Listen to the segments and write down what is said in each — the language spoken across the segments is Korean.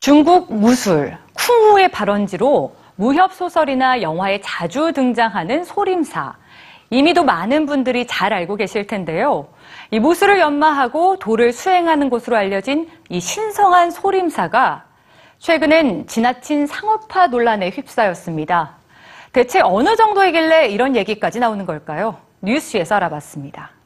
중국 무술, 쿵우의 발원지로 무협 소설이나 영화에 자주 등장하는 소림사. 이미도 많은 분들이 잘 알고 계실 텐데요. 이 무술을 연마하고 도를 수행하는 곳으로 알려진 이 신성한 소림사가 최근엔 지나친 상업화 논란에 휩싸였습니다. 대체 어느 정도이길래 이런 얘기까지 나오는 걸까요? 뉴스에서 알아봤습니다.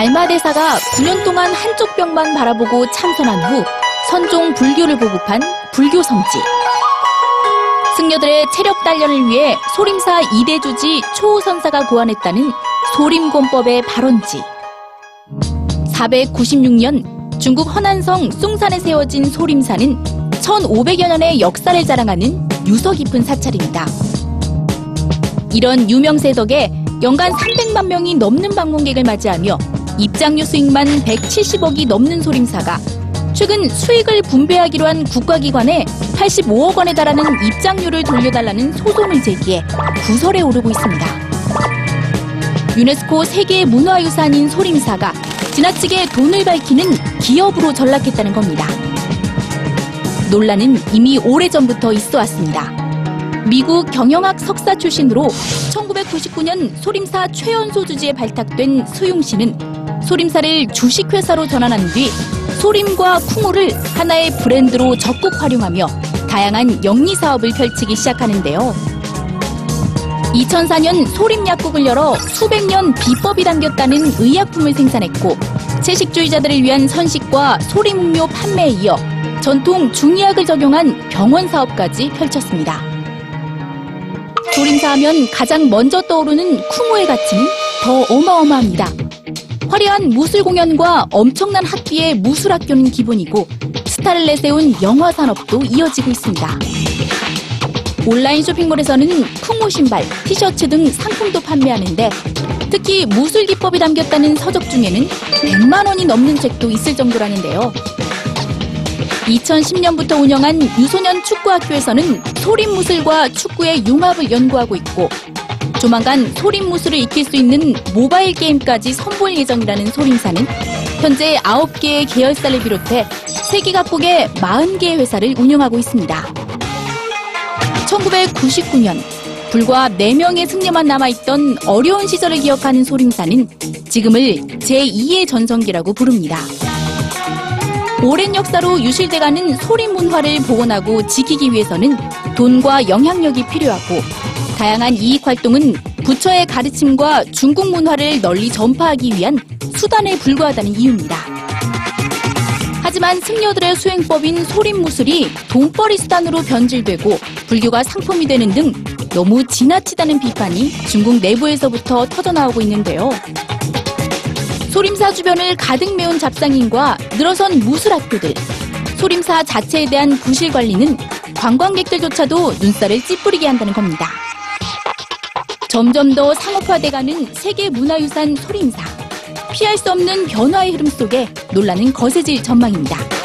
달마대사가 9년 동안 한쪽 벽만 바라보고 참선한 후 선종 불교를 보급한 불교 성지. 승려들의 체력 단련을 위해 소림사 이대주지 초호선사가 고안했다는 소림권법의 발원지. 496년 중국 허난성 숭산에 세워진 소림사는 1500여 년의 역사를 자랑하는 유서 깊은 사찰입니다. 이런 유명세 덕에 연간 300만 명이 넘는 방문객을 맞이하며 입장료 수익만 170억이 넘는 소림사가 최근 수익을 분배하기로 한 국가기관에 85억 원에 달하는 입장료를 돌려달라는 소송을 제기해 구설에 오르고 있습니다. 유네스코 세계 문화유산인 소림사가 지나치게 돈을 밝히는 기업으로 전락했다는 겁니다. 논란은 이미 오래전부터 있어 왔습니다. 미국 경영학 석사 출신으로 1999년 소림사 최연소 주지에 발탁된 수용 씨는 소림사를 주식회사로 전환한 뒤 소림과 쿵우를 하나의 브랜드로 적극 활용하며 다양한 영리 사업을 펼치기 시작하는데요. 2004년 소림 약국을 열어 수백 년 비법이 담겼다는 의약품을 생산했고 채식주의자들을 위한 선식과 소림 음료 판매에 이어 전통 중의학을 적용한 병원 사업까지 펼쳤습니다. 소림사 하면 가장 먼저 떠오르는 쿵우의 가치는 더 어마어마합니다. 화려한 무술 공연과 엄청난 학비의 무술 학교는 기본이고 스타를 내세운 영화 산업도 이어지고 있습니다. 온라인 쇼핑몰에서는 쿵우 신발, 티셔츠 등 상품도 판매하는데 특히 무술 기법이 담겼다는 서적 중에는 100만 원이 넘는 책도 있을 정도라는데요. 2010년부터 운영한 유소년 축구학교에서는 소림 무술과 축구의 융합을 연구하고 있고 조만간 소림무술을 익힐 수 있는 모바일 게임까지 선보일 예정이라는 소림사는 현재 9개의 계열사를 비롯해 세계 각국의 40개의 회사를 운영하고 있습니다. 1999년 불과 4명의 승려만 남아있던 어려운 시절을 기억하는 소림사는 지금을 제2의 전성기라고 부릅니다. 오랜 역사로 유실돼가는 소림 문화를 복원하고 지키기 위해서는 돈과 영향력이 필요하고 다양한 이익 활동은 부처의 가르침과 중국 문화를 널리 전파하기 위한 수단에 불과하다는 이유입니다. 하지만 승려들의 수행법인 소림무술이 돈벌이 수단으로 변질되고 불교가 상품이 되는 등 너무 지나치다는 비판이 중국 내부에서부터 터져나오고 있는데요. 소림사 주변을 가득 메운 잡상인과 늘어선 무술학교들, 소림사 자체에 대한 부실 관리는 관광객들조차도 눈살을 찌푸리게 한다는 겁니다. 점점 더 상업화돼가는 세계 문화유산 소림사. 피할 수 없는 변화의 흐름 속에 논란은 거세질 전망입니다.